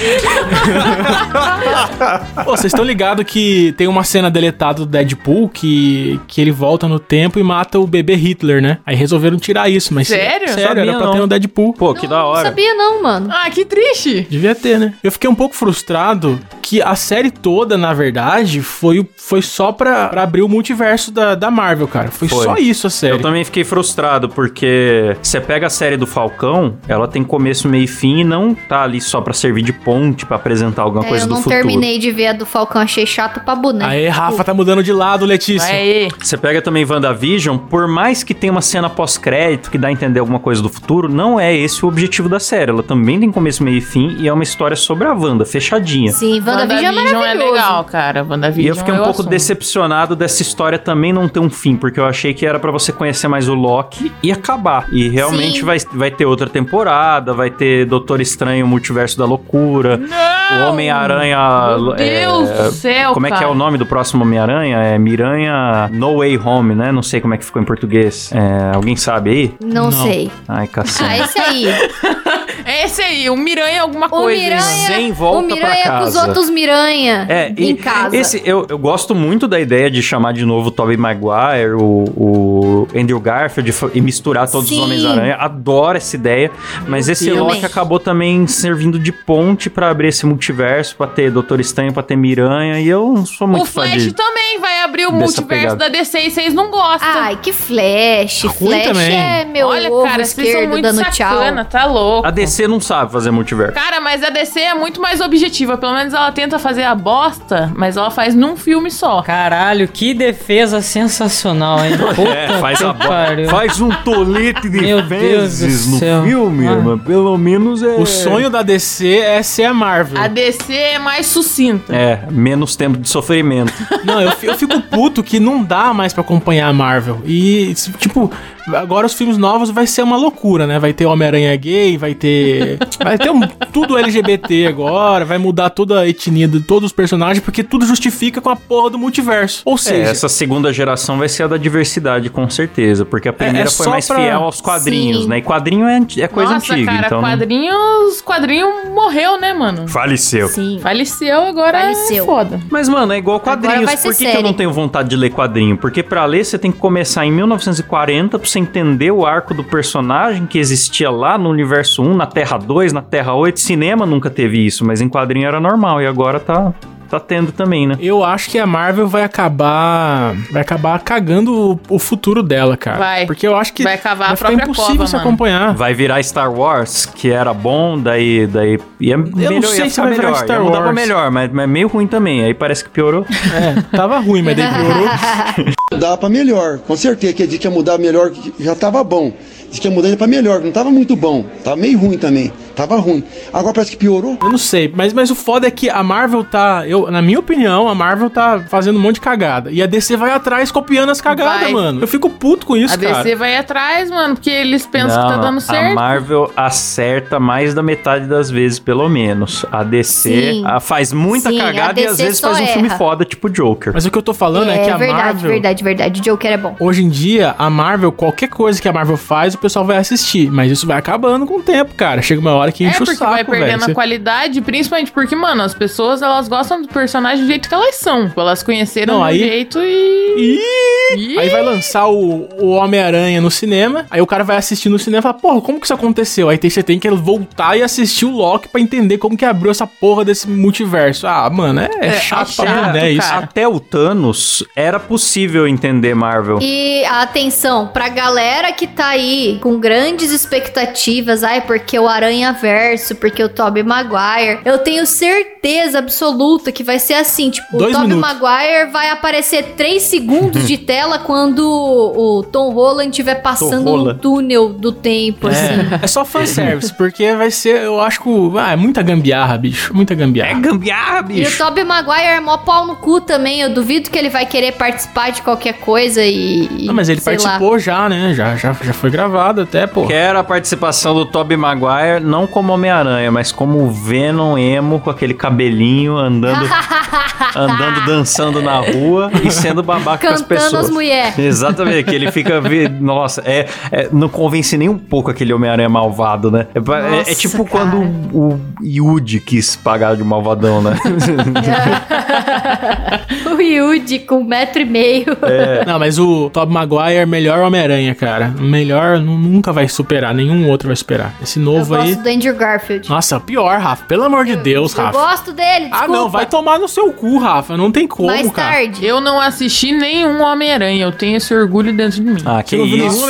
Pô, vocês estão ligados que tem uma cena deletada do Deadpool que, que ele volta no tempo e mata o bebê Hitler, né? Aí resolveram tirar isso, mas. Sério? Sério, Sabia era pra não. ter no Deadpool. Pô, que da Não hora. sabia não, mano. Ah, que triste. Devia ter, né? Eu fiquei um pouco frustrado que a série toda, na verdade, foi, foi só pra, pra abrir o multiverso da, da Marvel, cara. Foi, Foi. só isso a série. Eu também fiquei frustrado, porque você pega a série do Falcão, ela tem começo, meio e fim, e não tá ali só pra servir de ponte, pra apresentar alguma É, coisa eu do não futuro. terminei de ver a do Falcão, achei chato pra boneco. Aê, Rafa tá mudando de lado, Letícia. Aí. Você pega também WandaVision, por mais que tenha uma cena pós-crédito que dá a entender alguma coisa do futuro, não é esse o objetivo da série. Ela também tem começo, meio e fim, e é uma história sobre a Wanda, fechadinha. Sim, WandaVision é WandaVision é maravilhoso. legal, cara. WandaVision E eu fiquei um eu pouco assumo. decepcionado dessa história também não ter um fim, porque eu achei que era pra você conhecer mais o Loki e acabar. E realmente Sim. vai, vai ter outra temporada, vai ter Doutor Estranho, Multiverso da Loucura, o Não! Homem-Aranha. Meu Deus é, do céu, Como é que é o nome do próximo Homem-Aranha? É Miranha No Way Home, né? Não sei como é que ficou em português. É, alguém sabe aí? Não, Não. sei. Ai, cacete. Ah, esse aí. É [LAUGHS] esse aí, o Miranha é alguma O coisa. Miranha, Sem volta o Miranha pra com os casa. outros Miranha É, em e casa. esse eu, eu gosto muito da ideia de chamar de novo o Tobey Maguire, o, o Andrew Garfield e misturar todos Sim. os Homens-Aranha. Adoro essa ideia, mas esse Deus. Loki Também. acabou também servindo de ponte pra abrir esse multiverso, pra ter Doutor Estranho, pra ter Miranha, e eu não sou muito O fã Flash de... também vai abrir o multiverso pegada. da DC e vocês não gostam. Ai, que Flash. Ruim Flash também. é meu Olha, ovo cara, vocês são esquerdo muito dando tchau. sacana, tá louco. A DC não sabe fazer multiverso. Cara, mas a DC é muito mais objetiva. Pelo menos ela tenta fazer a bosta, mas ela faz num filme só. Caralho, que defesa sensacional, hein? [LAUGHS] Puta É, faz, que a bo- pariu. faz um tolete de Meu do no céu. filme, Ah. mas pelo menos é... O sonho da DC é ser a Marvel. A DC é mais sucinta. É, menos tempo de sofrimento. Não, eu fico puto que não dá mais pra acompanhar a Marvel. E, tipo, agora os filmes novos vai ser uma loucura, né? Vai ter Homem-Aranha gay, vai ter. Vai ter um- tudo LGBT agora, vai mudar toda a etnia de todos os personagens, porque tudo justifica com a porra do multiverso. Ou É, seja, essa segunda geração vai ser a da diversidade, com certeza. Porque a primeira é foi só mais pra- fiel aos quadrinhos, Sim. né? E quadrinho é, é coisa Nossa, antiga, cara, então. não- quadrinhos. Quadrinho morreu, né, mano? Faleceu. Sim. Faleceu agora. Faleceu. É foda. Mas, mano, é igual quadrinhos. Por que, que eu não tenho vontade de ler quadrinho? Porque pra ler você tem que começar em 1940 pra você entender o arco do personagem que existia lá no universo 1, na Terra 2, na Terra 8. Cinema nunca teve isso, mas em quadrinho era normal. E agora tá, tá tendo também, né? eu acho que a Marvel vai acabar. Vai acabar cagando o, o futuro dela, cara. Vai. Porque eu acho que Vai cavar a ficar própria impossível cova, se mano. acompanhar. Vai virar Star Wars, que era bom, daí. daí ia melhor, sei ia se vai virar melhor. Star ia mudar pra Wars. melhor, mas, mas meio ruim também. Aí parece que piorou. É, tava ruim, mas daí piorou. [LAUGHS] Mudar pra melhor, com certeza. Que disse que ia mudar melhor, já tava bom. Disse que ia mudar pra melhor, não tava muito bom. Tava meio ruim também. Tava ruim. Agora parece que piorou. Eu não sei, mas, mas o foda é que a Marvel tá. Eu, na minha opinião, a Marvel tá fazendo um monte de cagada. E a DC vai atrás copiando as cagadas, Vai. mano. Eu fico puto com isso, a DC cara. vai atrás, mano, porque eles pensam Não, que tá dando certo. A Marvel acerta mais da metade das vezes, pelo menos. A DC Sim. faz muita Sim, a cagada e às DC vezes faz um filme foda, tipo Joker. Mas o que eu tô falando é, É, que a verdade, Marvel. verdade, verdade. Joker é bom. Hoje em dia, a Marvel, qualquer coisa que a Marvel faz, o pessoal vai assistir. Mas isso vai acabando com o tempo, cara. Chega uma hora hora que É, enche o porque saco, vai perdendo a Você- qualidade, principalmente porque, mano, as pessoas, elas gostam do personagem do jeito que elas são. Elas conheceram Não, do aí- jeito e... Aí vai lançar o, o Homem-Aranha no cinema, aí o cara vai assistir no cinema e fala, porra, como que isso aconteceu? Aí tem- você tem que voltar e assistir o Loki pra entender como que abriu essa porra desse multiverso. Ah, mano, é, É, chato pra chato, burro, é isso. Até o Thanos era possível entender Marvel. E atenção, pra galera que tá aí com grandes expectativas, ai, porque o Aranha Verso, porque o Tobey Maguire, eu tenho certeza absoluta que vai ser assim, tipo, Dois o Tobey. Maguire vai aparecer 3 segundos de [LAUGHS] tela quando o Tom Holland estiver passando no túnel do tempo, assim. É, é só fanservice, porque vai ser, eu acho que. o- Ah, é muita gambiarra, bicho. Muita É gambiarra. gambiarra, E o bicho. Tobey Maguire é mó pau no cu também. Eu duvido que ele vai querer participar de qualquer coisa e. Não, mas ele sei lá. participou já, né? Já, já, já foi gravado até, pô. Quero a participação do Tobey Maguire, não como Homem-Aranha, mas como o Venom emo, com aquele cabelinho, andando, [LAUGHS] andando dançando na rua e sendo babaca com as Cantando pessoas. as mulheres. Exatamente, que ele fica. Nossa, é, é- não convence nem um pouco aquele Homem-Aranha malvado, né? É, é- é Nossa, tipo cara. quando o, o Yuji quis pagar de malvadão, né? [LAUGHS] o Yuji com um metro e meio. Não, mas o Tobey Maguire é melhor Homem-Aranha, cara. Melhor, nu- nunca vai superar. Nenhum outro vai superar. Esse Eu novo aí. gosto do Andrew Garfield. Nossa, pior, Rafa. Pelo amor de Deus, eu Rafa. gosto dele, Ah, desculpa. não, vai tomar no seu cu, Rafa. Não tem como, Mais cara. tarde. Eu não assisti nenhum Homem-Aranha, eu tenho esse orgulho dentro de mim. Ah, que isso.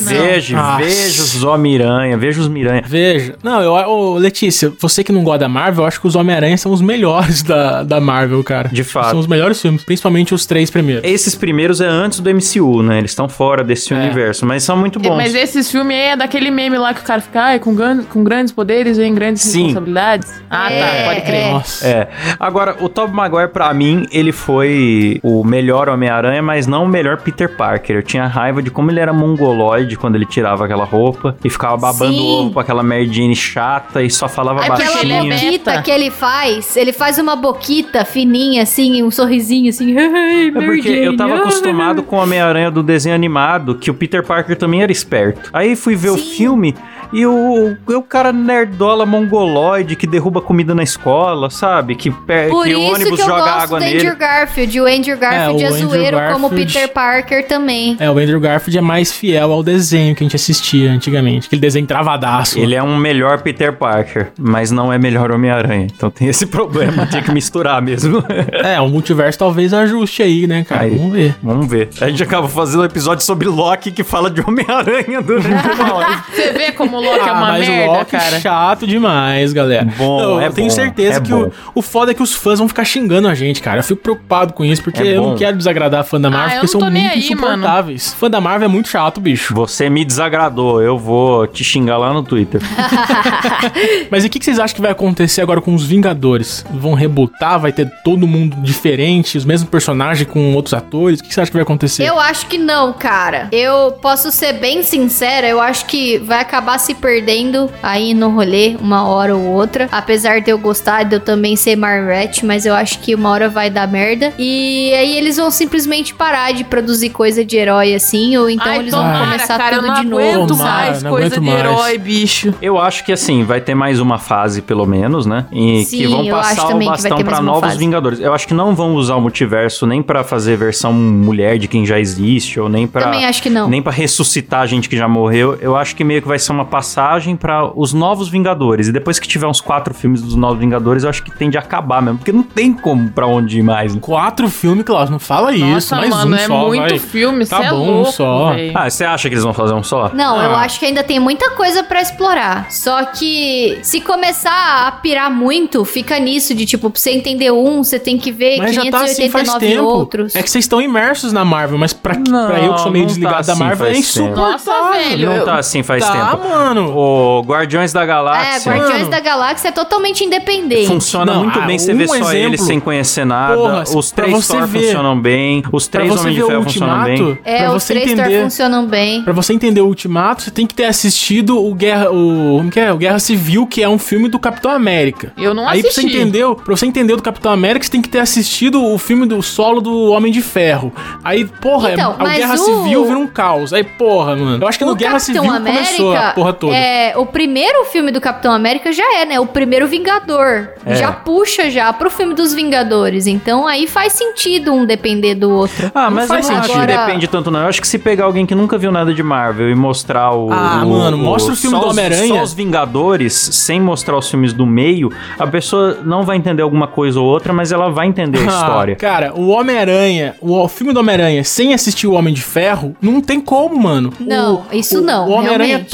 Veja, veja os Homem-Aranha, veja os Miranha. Veja. Não, eu, ô, Letícia, você que não gosta da Marvel, eu acho que os Homem-Aranha são os melhores da, da Marvel, cara. De fato. São os melhores filmes, principalmente os três primeiros. Esses primeiros é antes do MCU, né? Eles estão fora desse É. universo, mas são muito bons. Mas esses filmes aí é daquele meme lá que o cara fica, ai, com, com grandes poderes vem grandes Sim. responsabilidades. Ah, É, tá, pode crer. é. Nossa. É. Agora, o Tobey Maguire, pra mim, ele foi o melhor Homem-Aranha, mas não o melhor Peter Parker. Eu tinha raiva de como ele era mongoloide quando ele tirava aquela roupa e ficava babando Sim. ovo com aquela Jane chata e só falava Aquela ele é baixinho. bem- boquita que ele faz, ele faz uma boquita fininha, assim, um sorrisinho, assim. [LAUGHS] É porque eu tava [LAUGHS] acostumado com o Homem-Aranha do desenho animado, que o Peter Parker também era esperto. Aí fui ver o Sim. filme e o, o cara nerdola mongoloide que derruba comida na escola, sabe? Que, pe- Por que o isso ônibus que eu joga gosto água do nele. Andrew Garfield. O Andrew Garfield É, é, o Andrew zoeiro como Garfield- Peter Parker também. É, o Andrew Garfield é mais fiel ao desenho que a gente assistia antigamente. Aquele desenho travadaço. Ele é um melhor Peter Parker, mas não é melhor Homem-Aranha. Então tem esse [LAUGHS] problema, tinha que misturar mesmo. [LAUGHS] É, o multiverso talvez ajuste aí, né, cara? Aí. Vamos ver. Vamos ver. A gente acaba fazendo um episódio sobre Loki que fala de Homem-Aranha durante uma hora. [LAUGHS] Você vê como o Loki é Ah, uma mas merda, o Loki cara. chato demais, galera. Bom, Não, é eu tenho bom, certeza é que o, o foda é que os fãs vão ficar xingando a gente, cara. Eu fico preocupado com isso, porque É eu não quero desagradar fã da Marvel, Ah, eu porque são muito aí, insuportáveis. Fã da Marvel é muito chato, bicho. Você me desagradou, eu vou te xingar lá no Twitter. [LAUGHS] Mas e o que, que vocês acham que vai acontecer agora com os Vingadores? Vão rebutar? Vai ter todo mundo diferente, os mesmos personagens com outros atores? O que, que você acha que vai acontecer? Eu acho que não, cara. Eu posso ser bem sincera, eu acho que vai acabar se perdendo aí no rolê, uma hora ou outra. Apesar de eu gostar de eu também ser Marvete, mas eu acho que uma hora vai dar merda. E aí eles vão simplesmente parar de produzir coisa de herói assim, ou então Ai, eles tomara, vão começar cara, tudo de novo. Tomara, mais não coisa de mais. herói, bicho. Eu acho que assim, vai ter mais uma fase, pelo menos, né? E Sim, que vão passar o bastão uma novos fase. Vingadores. Eu acho que não vão usar o multiverso nem pra fazer versão mulher de quem já existe, ou nem pra. Também acho que não. Nem pra ressuscitar a gente que já morreu. Eu acho que meio que vai ser uma passagem pra os novos Vingadores. E depois que tiver uns quatro filmes dos novos Vingadores, eu acho que tende a acabar mesmo. Porque não tem como pra onde ir mais. né? Quatro filmes, Klaus, não fala isso. Nossa, mais mano, um é só, muito vai. filme, Tá é bom, louco, só. véi. Ah, você acha que eles vão fazer um só? Não, eu Ah. acho que ainda tem muita coisa pra explorar. Só que se começar a pirar muito, fica nisso de tipo, pra você entender um, você tem que ver Mas já tá assim faz 589 tempo. outros. É que vocês estão imersos na Marvel, mas pra, Não, pra eu que sou meio não desligado tá da Marvel assim é faz tempo. insuportável. Nossa, velho. Não eu- tá assim faz tá, tempo. mano. O Guardiões da É, Galáxia. Guardiões Mano. da Galáxia é totalmente independente. Funciona Não, muito ah, bem, você um vê só exemplo. eles sem conhecer nada. Porra, os pra três Thor ver. funcionam bem. Os Pra três Homens de Ferro funcionam bem. É, pra os você três Thor entender... funcionam bem. Pra você entender o Ultimato, você tem que ter assistido o Guerra, o, como que é? o Guerra Civil, que é um filme do Capitão América. Eu não Aí pra assisti. você entender, pra você entender o do Capitão América, você tem que ter assistido o filme do solo do Homem de Ferro. Aí, porra, Então, é, a Guerra o- Civil vira um caos. Aí, porra, mano. Eu acho que no O Guerra Capitão Civil começou a América, porra toda. É, o primeiro filme do Capitão América já é, né? O primeiro Vingador. É. Já puxa já pro filme dos Vingadores. Então aí faz sentido um depender do outro. Ah, mas faz não acho que sentido. depende tanto não. Eu acho que se pegar alguém que nunca viu nada de Marvel e mostrar o... Ah, o- mano, mostra o filme do Homem-Aranha. Só os Vingadores, sem mostrar os filmes do meio, a pessoa não vai entender alguma coisa ou outra, mas ela vai entender a Ah, história. Cara, o Homem-Aranha, o, o filme do Homem-Aranha sem assistir o Homem de Ferro, não tem como, mano. Não, O- isso o- não, O Homem-Aranha é realmente.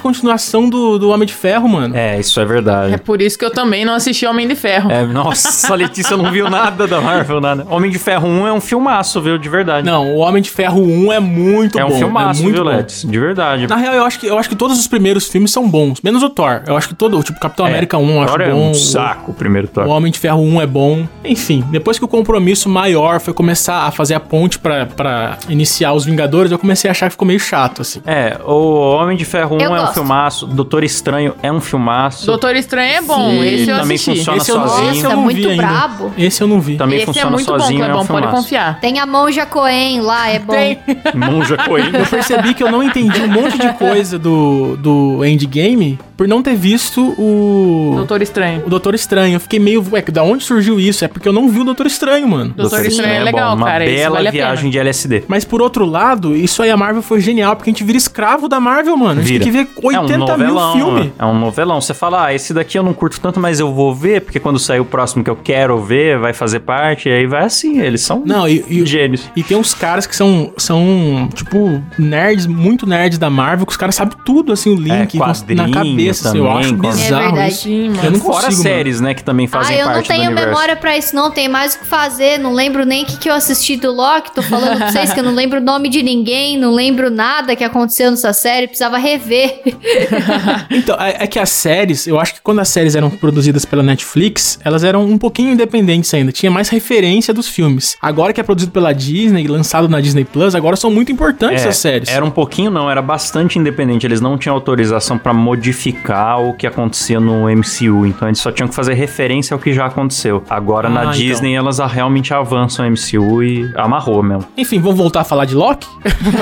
Continuação do, do Homem de Ferro, mano. É, isso é verdade. É por isso que eu também não assisti Homem de Ferro. É, nossa, a [LAUGHS] Letícia não viu nada da Marvel, nada. Homem de Ferro 1 é um filmaço, viu? De verdade. Não, o Homem de Ferro 1 é muito é um bom. filmaço, é muito viu, bom. Letícia? De verdade. Na real, eu acho, que, eu acho que todos os primeiros filmes são bons, menos o Thor. Eu acho que todo, tipo, Capitão É, América 1 eu acho é bom. um saco, o primeiro Thor. O Homem de Ferro 1 é bom. Enfim, depois que o compromisso maior foi começar a fazer a ponte pra, pra iniciar os Vingadores, eu comecei a achar que ficou meio chato, assim. É, o Homem de Ferro 1 Eu é um gosto. filmaço, Doutor Estranho é um filmaço. Doutor Estranho é bom, Sim, esse eu também assisti. funciona esse eu, sozinho. esse eu não muito vi ainda. brabo. Esse eu não vi. Também Esse é funciona muito bom, sozinho, é um Clebão, pode confiar. Tem a Monja Coen lá, é bom. Tem. [LAUGHS] Monja Coen. Eu percebi que eu não entendi um monte de coisa do, do Endgame por não ter visto o. Doutor Estranho. O Doutor Estranho. Eu fiquei meio. Ué, da onde surgiu isso? É porque eu não vi o Doutor Estranho, mano. Doutor Estranho é bom, legal, uma cara, esse bela vale viagem de LSD. Mas por outro lado, isso aí a Marvel foi genial, porque a gente vira escravo da Marvel, mano. A gente Vira. tem que ver 80 é um mil novelão, filmes. É um novelão. Você fala, ah, esse daqui eu não curto tanto, mas eu vou ver, porque quando sair o próximo que eu quero ver, vai fazer parte, e aí vai assim. Eles são Não, e, e, gênios. e tem uns caras que são, são, tipo, nerds, muito nerds da Marvel, que os caras sabem tudo, assim, o link É, na cabeça. assim, eu também, acho bizarro É verdade. isso. Sim. Eu não Fora consigo, séries, né, que também Ah, fazem eu não parte do tenho universo. memória pra isso, não. Tem mais o que fazer. Não lembro nem o que, que eu assisti do Loki. Tô falando pra vocês que eu não lembro o nome de ninguém, não lembro nada que aconteceu nessa série. Precisava rever. [LAUGHS] Então, é, é que as séries, eu acho que quando as séries eram produzidas pela Netflix, elas eram um pouquinho independentes ainda. Tinha mais referência dos filmes. Agora que é produzido pela Disney e lançado na Disney Plus, agora são muito importantes É, as séries. Era um pouquinho, não, era bastante independente. Eles não tinham autorização pra modificar o que acontecia no MCU. Então eles só tinham que fazer referência ao que já aconteceu. Agora Ah, na então. Disney elas realmente avançam o MCU e amarrou mesmo. Enfim, vamos voltar a falar de Loki?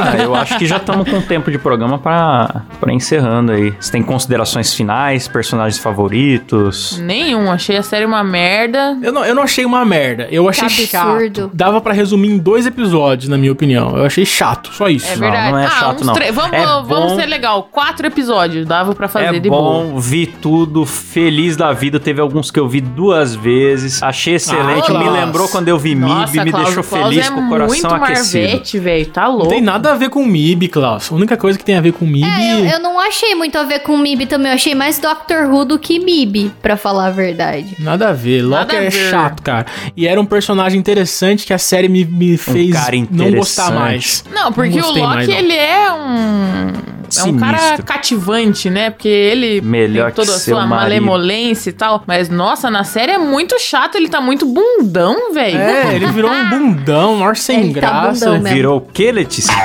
Ah, eu acho que já estamos com tempo de programa pra, pra encerrando aí. Você tem considerações finais, personagens favoritos? Nenhum, achei a série uma merda. Eu não, eu não achei uma merda. Eu achei Que chato. absurdo. Dava pra resumir em dois episódios, na minha opinião. Eu achei chato, só isso. É Não, verdade. não é ah, chato, uns não. tre- Vamos, É vamos bom. ser legal. Quatro episódios dava pra fazer é de boa. bom, vi tudo, feliz da vida. Teve alguns que eu vi duas vezes. Achei excelente. Ah, me lembrou quando eu vi MIB, Nossa, me Klaus, deixou feliz é com o coração muito aquecido. Marvete, velho. Tá louco. Não tem nada a ver com MIB, Klaus. A única coisa que tem a ver com MIB. É, eu, eu não achei muito a ver com MIB também. Eu achei mais Doctor Who do que MIB, pra falar a verdade. Nada a ver. Loki é ver. chato, cara. E era um personagem interessante que a série me, me fez cara não gostar mais. Não, porque o gostei Loki, não. ele é um. É um cara Sinistro. cativante, né? Porque ele Melhor tem toda a sua marido. malemolência e tal. Mas, nossa, na série é muito chato. Ele tá muito bundão, velho. É, ele virou um bundão, maior sem Ele tá graça. mesmo. Virou o que, Letícia? [LAUGHS]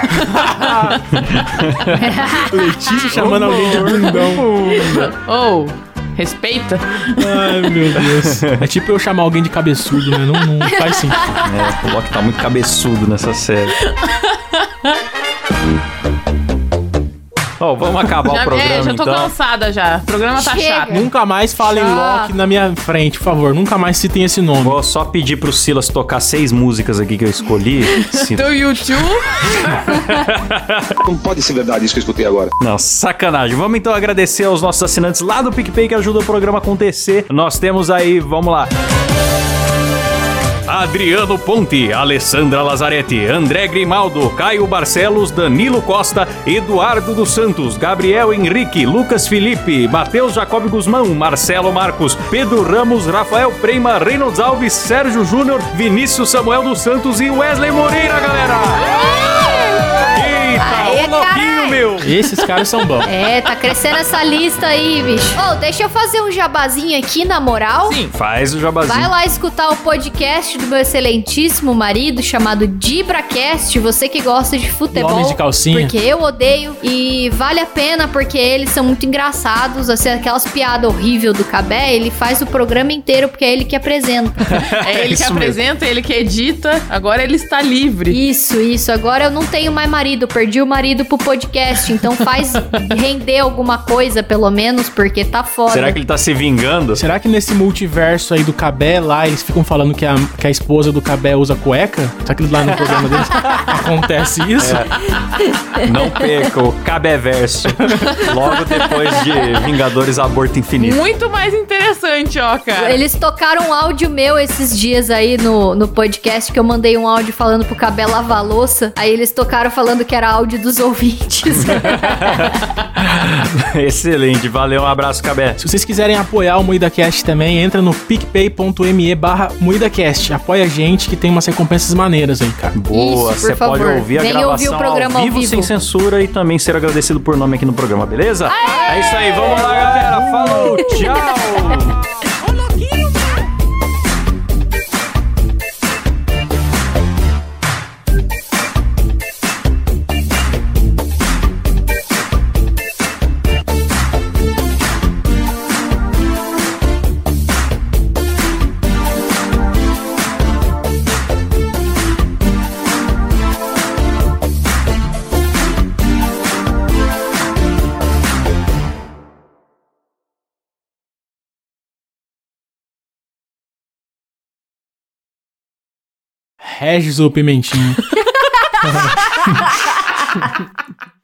Letícia chamando alguém de bundão. Ou, respeita. Ai, meu Deus. É tipo eu chamar alguém de cabeçudo, né? Não, não faz sentido. é, o Loki tá muito cabeçudo nessa série. [LAUGHS] Ó, vamos acabar Já, o programa, é, já tô então. cansada já. O programa tá Chega. chato. Nunca mais falem. Loki na minha frente, por favor. Nunca mais citem esse nome. Vou só pedir pro Silas tocar seis músicas aqui que eu escolhi. [LAUGHS] Do YouTube. [LAUGHS] Não pode ser verdade isso que eu escutei agora. Não, sacanagem. Vamos então agradecer aos nossos assinantes lá do PicPay que ajudam o programa a acontecer. Nós temos aí, vamos lá. Adriano Ponte, Alessandra Lazarete, André Grimaldo, Caio Barcelos, Danilo Costa, Eduardo dos Santos, Gabriel Henrique, Lucas Felipe, Matheus Jacob Guzmão, Marcelo Marcos, Pedro Ramos, Rafael Prema, Reynolds Alves, Sérgio Júnior, Vinícius Samuel dos Santos e Wesley Moreira, galera! Eita, Aê, Esses caras são bons. É, tá crescendo essa lista aí, bicho. Ô, deixa eu fazer um jabazinho aqui, na moral. Sim. Faz o jabazinho. Vai lá escutar o podcast do meu excelentíssimo marido chamado DibraCast, você que gosta de futebol. Homens de calcinha. Porque eu odeio e vale a pena porque eles são muito engraçados, assim, aquelas piadas horríveis do Cabé, ele faz o programa inteiro porque é ele que apresenta. [LAUGHS] É ele que Isso apresenta, ele que edita. Agora ele está livre. isso, isso. Agora eu não tenho mais marido, perdi o marido pro podcast então faz [LAUGHS] render alguma coisa, pelo menos, porque tá foda. Será que ele tá se vingando? Será que nesse multiverso aí do Cabé lá, eles ficam falando que a, que a esposa do Cabé usa cueca? Será que lá no programa deles [LAUGHS] acontece isso? Não perca o Cabeverso. Logo depois de Vingadores Aborto Infinito. Muito mais interessante, ó, cara. Eles tocaram um áudio meu esses dias aí no, no podcast, que eu mandei um áudio falando pro Cabé lavar a louça. Aí eles tocaram falando que era áudio dos [LAUGHS] ouvintes. [LAUGHS] Excelente, valeu, um abraço, Cabé. Se vocês quiserem apoiar o MoídaCast também, entra no picpay.me barra MoídaCast. Apoia a gente que tem umas recompensas maneiras aí, cara. Boa, você pode ouvir a Vem gravação ouvir o programa ao ao vivo, vivo. sem censura e também ser agradecido por nome aqui no programa, beleza? É isso aí, vamos lá, galera. Falou, tchau. Regis ou Pimentinho. [LAUGHS]